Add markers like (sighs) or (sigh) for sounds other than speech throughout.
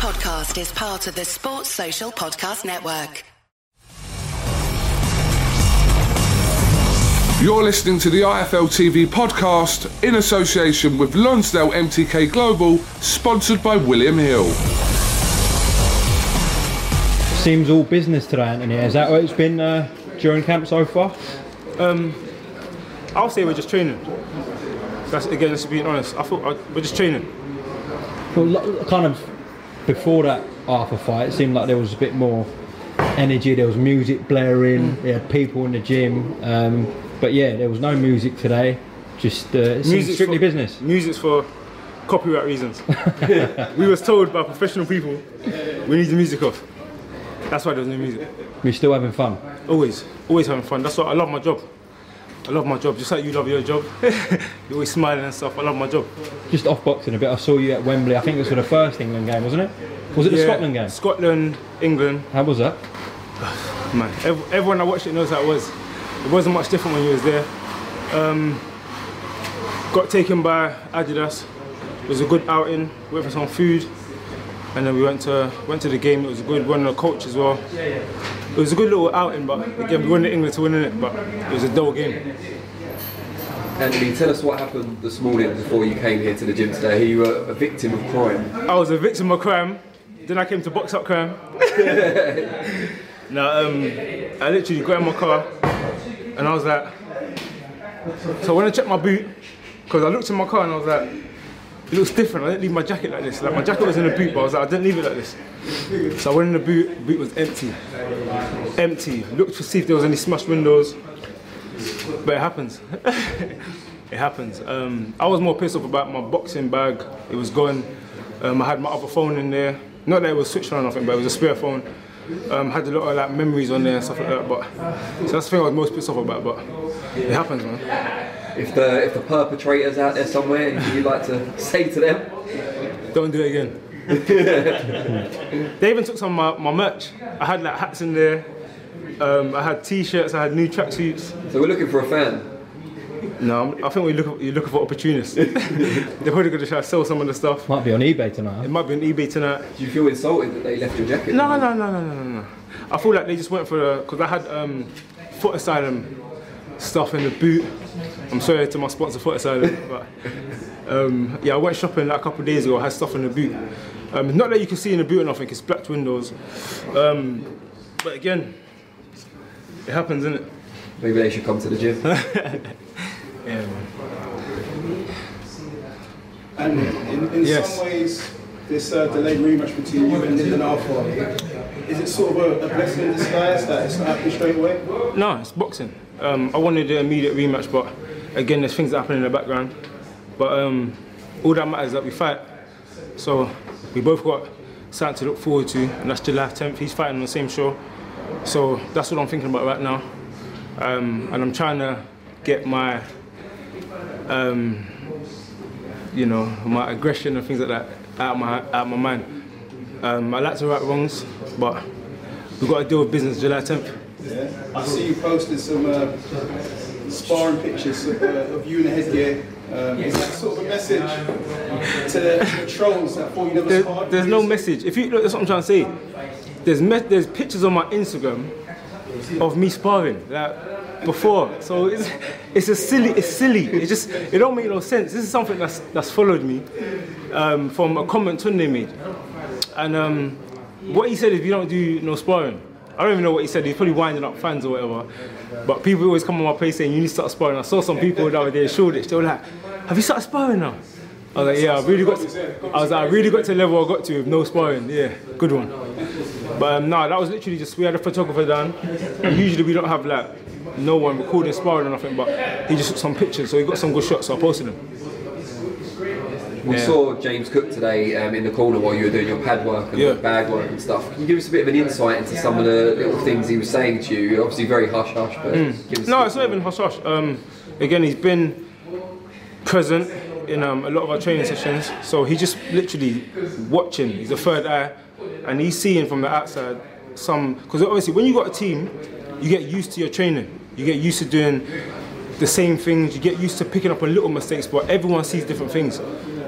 podcast is part of the Sports Social Podcast Network. You're listening to the IFL TV podcast in association with Lonsdale MTK Global, sponsored by William Hill. Seems all business today, Anthony. Is that what it's been uh, during camp so far? I'll say we're just training. That's again, let's honest. I thought uh, we're just training. Well, lo- kind of before that Arthur fight, it seemed like there was a bit more energy. There was music blaring. Mm. There had people in the gym. Um, but yeah, there was no music today. Just uh, strictly for, business. Music's for copyright reasons. (laughs) we was told by professional people we need the music off. That's why there was no music. We're still having fun. Always, always having fun. That's why I love my job. I love my job, just like you love your job. (laughs) You're always smiling and stuff. I love my job. Just off boxing a bit. I saw you at Wembley. I think it was for the first England game, wasn't it? Was it the Yeah, Scotland game? Scotland, England. How was that? (sighs) Man, ev- everyone that watched it knows how it was. It wasn't much different when you was there. Um, got taken by Adidas. It was a good outing. Went for some food, and then we went to went to the game. It was a good one. The coach as well. It was a good little outing, but again, we went to England to win it. But it was a dull game. Anthony, tell us what happened this morning before you came here to the gym today. You were a victim of crime. I was a victim of crime. Then I came to box up crime. (laughs) no, um, I literally got in my car and I was like, so when I checked my boot, because I looked in my car and I was like, it looks different. I didn't leave my jacket like this. Like my jacket was in the boot, but I was like, I didn't leave it like this. So I went in the boot. Boot was empty, empty. Looked to see if there was any smashed windows, but it happens. (laughs) it happens. Um, I was more pissed off about my boxing bag. It was gone. Um, I had my other phone in there. Not that it was switched on or nothing, but it was a spare phone. Um, had a lot of like memories on there and stuff like that. But so that's the thing I was most pissed off about. But it happens, man. If the if the perpetrators out there somewhere, anything you'd like to (laughs) say to them? Don't do it again. (laughs) they even took some of my, my merch. I had like hats in there. Um, I had t-shirts. I had new tracksuits. So we're looking for a fan. No, I'm- I think we're looking, you're looking for opportunists. (laughs) They're probably going to try to sell some of the stuff. Might be on eBay tonight. It might be on eBay tonight. Do you feel insulted that they left your jacket? No, no, no, no, no, no, no. I feel like they just went for the because I had um, Foot Asylum stuff in the boot. I'm sorry to my sponsor, Foot Asylum, but um, yeah, I went shopping like a couple of days ago. I had stuff in the boot. Um, not that you can see in the boot or nothing. It's black windows. Um, but again, it happens, isn't it? Maybe they should come to the gym. (laughs) Yeah, (laughs) man. And in, in Yes. some ways, this uh, delayed rematch between you and Lyndon Arthur, is it sort of a, a blessing in disguise that it's not happening straight away? No, it's boxing. Um, I wanted the immediate rematch, but again, there's things that happen in the background. But um, all that matters is that we fight. So we both got something to look forward to, and that's July 10th. He's fighting on the same show. So that's what I'm thinking about right now. Um, and I'm trying to get my, um, you know, my aggression and things like that out of my, out of my mind. Um, I like to right wrongs, but we've got to deal with business July 10th. I see you posted some uh, sparring pictures of, uh, of you in the headgear. Um, is that sort of a message to the, trolls that thought you never There- sparred? there's no message. If you look, that's what I'm trying to say. There's there's pictures on my Instagram of me sparring like before. So it's it's a silly. It's silly. It just it don't make no sense. This is something that's that's followed me um, from a comment Tunde made, and um, what he said is you don't do no sparring. I don't even know what he said. He's probably winding up fans or whatever. But people always come on my page saying you need to start sparring. I saw some people the other day in Shoreditch. They were like, "Have you started sparring now?" I was like, "Yeah, I really got." To, I was like, "I really got to the level I got to with no sparring." Yeah, good one. But um, no, that was literally just we had a photographer down. Usually we don't have like no one recording sparring or nothing, but he just took some pictures, so he got some good shots, so I posted them. We Yeah. saw James Cook today um, in the corner while you were doing your pad work and Yeah. bag work and stuff. Can you give us a bit of an insight into some of the little things he was saying to you? Obviously very hush hush, but give us Hmm. No, it's not even hush hush. Um, again, he's been present in um, a lot of our training sessions, so he's just literally watching. He's a third eye, and he's seeing from the outside some. Because obviously, when you got a team, you get used to your training. You get used to doing the same things. You get used to picking up on little mistakes, but everyone sees different things.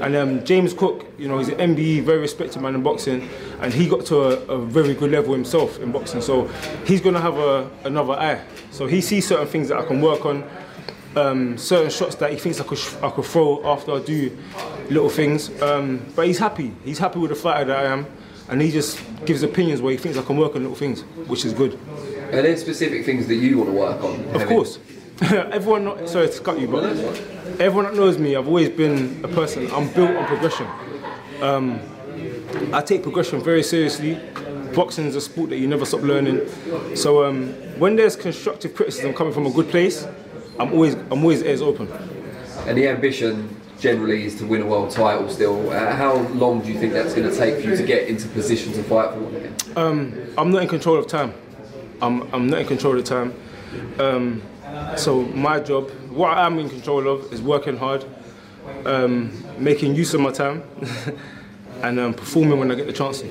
And um, James Cook, you know, he's an MBE, very respected man in boxing, and he got to a, a very good level himself in boxing. So he's going to have a, another eye. So he sees certain things that I can work on, um, certain shots that he thinks I could sh- I could throw after I do little things. Um, but he's happy. He's happy with the fighter that I am, and he just gives opinions where he thinks I can work on little things, which is good. Are there specific things that you want to work on? Of course. (laughs) everyone, know, sorry to cut you, but everyone that knows me, I've always been a person. I'm built on progression. Um, I take progression very seriously. Boxing is a sport that you never stop learning. So um, when there's constructive criticism coming from a good place, I'm always I'm always ears open. And the ambition generally is to win a world title still. Uh, how long do you think that's going to take for you to get into position to fight for one again? Um, I'm not in control of time. I'm, I'm not in control of time. Um, so my job, what I'm in control of, is working hard, um, making use of my time, (laughs) and um, performing when I get the chance to.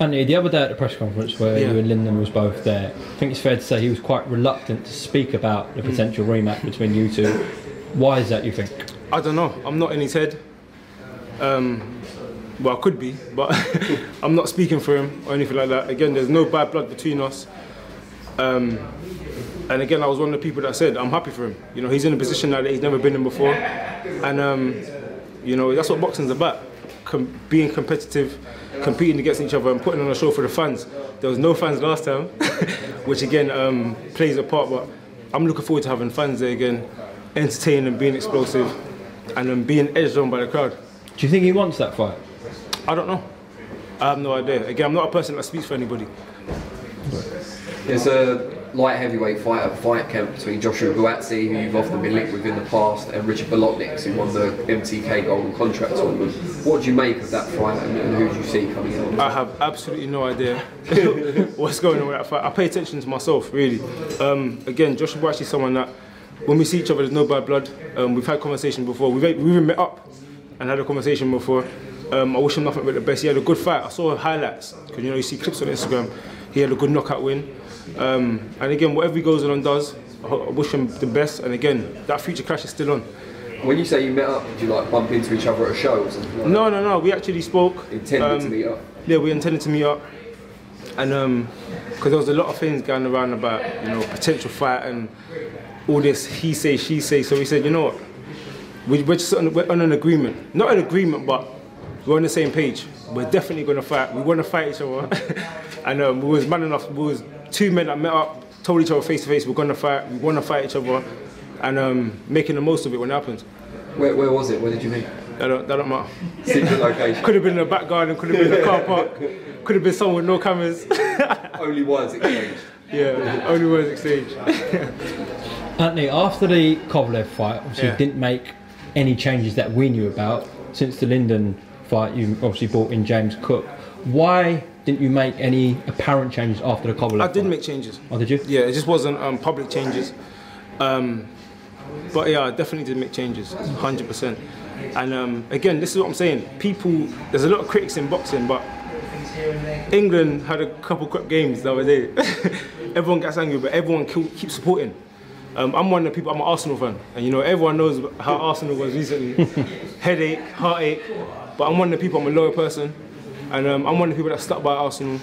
Anthony, the other day at the press conference where Yeah. you and Lyndon was both there, I think it's fair to say he was quite reluctant to speak about Mm. the potential rematch between you two. Why is that, you think? I don't know. I'm not in his head. Um, well, I could be, but (laughs) I'm not speaking for him or anything like that. Again, there's no bad blood between us. Um, and again, I was one of the people that said I'm happy for him. You know, he's in a position now that he's never been in before, and um, you know that's what boxing's about: Com- being competitive, competing against each other, and putting on a show for the fans. There was no fans last time, (laughs) which again um, plays a part. But I'm looking forward to having fans there again, entertaining and being explosive, and um, being edged on by the crowd. Do you think he wants that fight? I don't know. I have no idea. Again, I'm not a person that speaks for anybody. There's a light heavyweight fighter fight camp between Joshua Buatsi, who you've often been linked with in the past, and Richard Bolotniks, who won the MTK Golden Contract Tournament. What do you make of that fight, and, and who do you see coming out? I have absolutely no idea (laughs) what's going on with that fight. I pay attention to myself, really. Um, again, Joshua Buatsi is someone that, when we see each other, there's no bad blood. Um, we've had conversation before. We've, we've even met up and had a conversation before. Um, I wish him nothing but the best. He had a good fight. I saw highlights because you know you see clips on Instagram. He had a good knockout win. Um, and again, whatever he goes on and does, I, wish him the best. And again, that future clash is still on. When you say you met up, did you like bump into each other at a show or something? Like No, no, no. We actually spoke. Intended to Um, meet up. Yeah, we intended to meet up, and because there was a lot of things going around about you know potential fight and all this he say she say. So we said, you know what, we, we're just on, we're on an agreement, not an agreement, but we're on the same page. We're definitely going to fight. We want to fight each other, (laughs) and um, we was man enough. We was two men that met up, told each other face to face, we're going to fight. We want to fight each other, and um, making the most of it when it happens. Where, where was it? Where did you meet? That don't, that don't matter. Secret (laughs) location. Could have been in the back garden, could have been in the car park, (laughs) could have been someone with no cameras. Only words exchanged. Yeah, only words exchanged. Anthony, after the Kovalev fight, obviously Yeah. didn't make any changes that we knew about. Since the Lyndon fight, you obviously brought in James Cook. Why didn't you make any apparent changes after the Kovalev I fight? did make changes. Oh, did you? Yeah, it just wasn't um, public changes. Um, but yeah, I definitely did make changes, 100%. And um, again, this is what I'm saying. People, there's a lot of critics in boxing, but England had a couple crap games the other day. (laughs) everyone gets angry, but everyone keeps supporting. Um, I'm one of the people. I'm an Arsenal fan, and you know everyone knows how Arsenal was recently. (laughs) Headache, heartache. But I'm one of the people. I'm a loyal person, and um, I'm one of the people that stuck by Arsenal.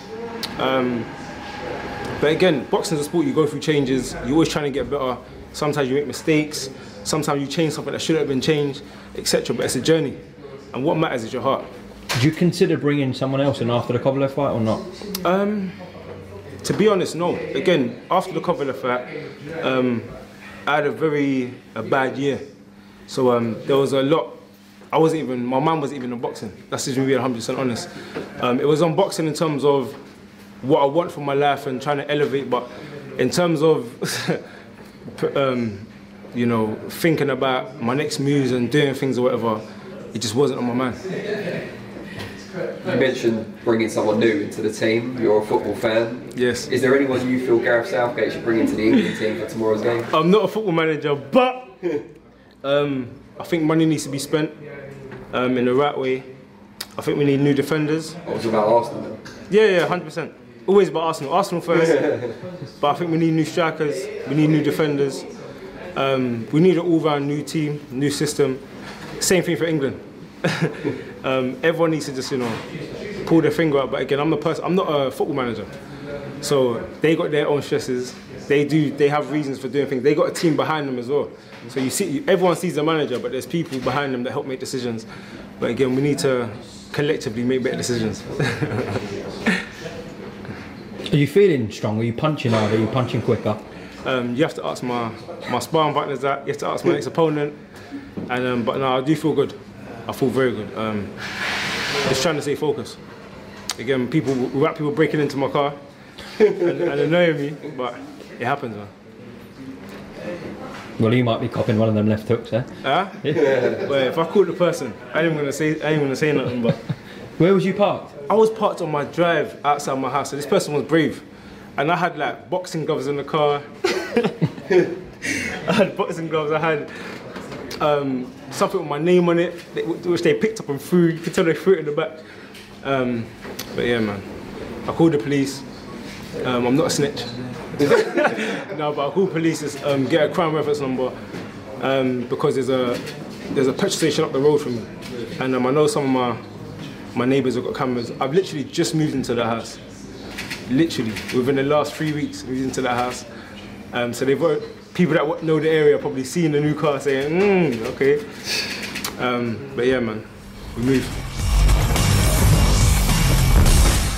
Um, but again, boxing is a sport. You go through changes. You're always trying to get better. Sometimes you make mistakes. Sometimes you change something that should have been changed, etc. But it's a journey, and what matters is your heart. Did you consider bringing someone else in after the Kovalev fight or not? To be honest, no. Again, after the Kovalev fight, um, I had a very a bad year. So um, there was a lot. I wasn't even. My mind wasn't even on boxing. That's just me being 100% honest. Um, it was on boxing in terms of what I want for my life and trying to elevate, but in terms of (laughs) um, you know thinking about my next moves and doing things or whatever, it just wasn't on my mind. You mentioned bringing someone new into the team. You're a football fan. Yes. Is there anyone you feel Gareth Southgate should bring into the England team for tomorrow's game? I'm not a football manager, but (laughs) um, I think money needs to be spent um, in the right way. I think we need new defenders. I was about Arsenal. then. Yeah, yeah, hundred percent. Always about Arsenal. Arsenal first. (laughs) but I think we need new strikers. We need new defenders. Um, we need an all-round new team, new system. Same thing for England. (laughs) um, everyone needs to just you know pull their finger out. But again, I'm the person. I'm not a football manager, so they got their own stresses. They do. They have reasons for doing things. They got a team behind them as well. So you see, everyone sees the manager, but there's people behind them that help make decisions. But again, we need to collectively make better decisions. (laughs) Are you feeling strong? Are you punching harder? Are you punching quicker? Um, you have to ask my my sparring partners that. You have to ask my next opponent. And um, but no, I do feel good. I feel very good. Um, just trying to stay focused. Again, people without people breaking into my car (laughs) and, and annoying me, but it happens, man. Well, you might be copping one of them left hooks, eh? Huh? But if I caught the person, I ain't gonna say I ain't gonna say nothing. But (laughs) Where was you parked? I was parked on my drive outside my house, so this person was brave, and I had like boxing gloves in the car. (laughs) I had boxing gloves. I had um, something with my name on it, which they picked up and threw. You could tell they threw it in the back. Um, but yeah, man, I called the police. Um, I'm not a snitch. (laughs) no, but I called police to um, get a crime reference number um, because there's a there's a petrol station up the road from me, and um, I know some of my my neighbours have got cameras. I've literally just moved into the house. Literally within the last three weeks, moved into that house. Um, so they've got people that know the area probably seeing the new car saying, mm, okay. Um, but yeah, man, we move.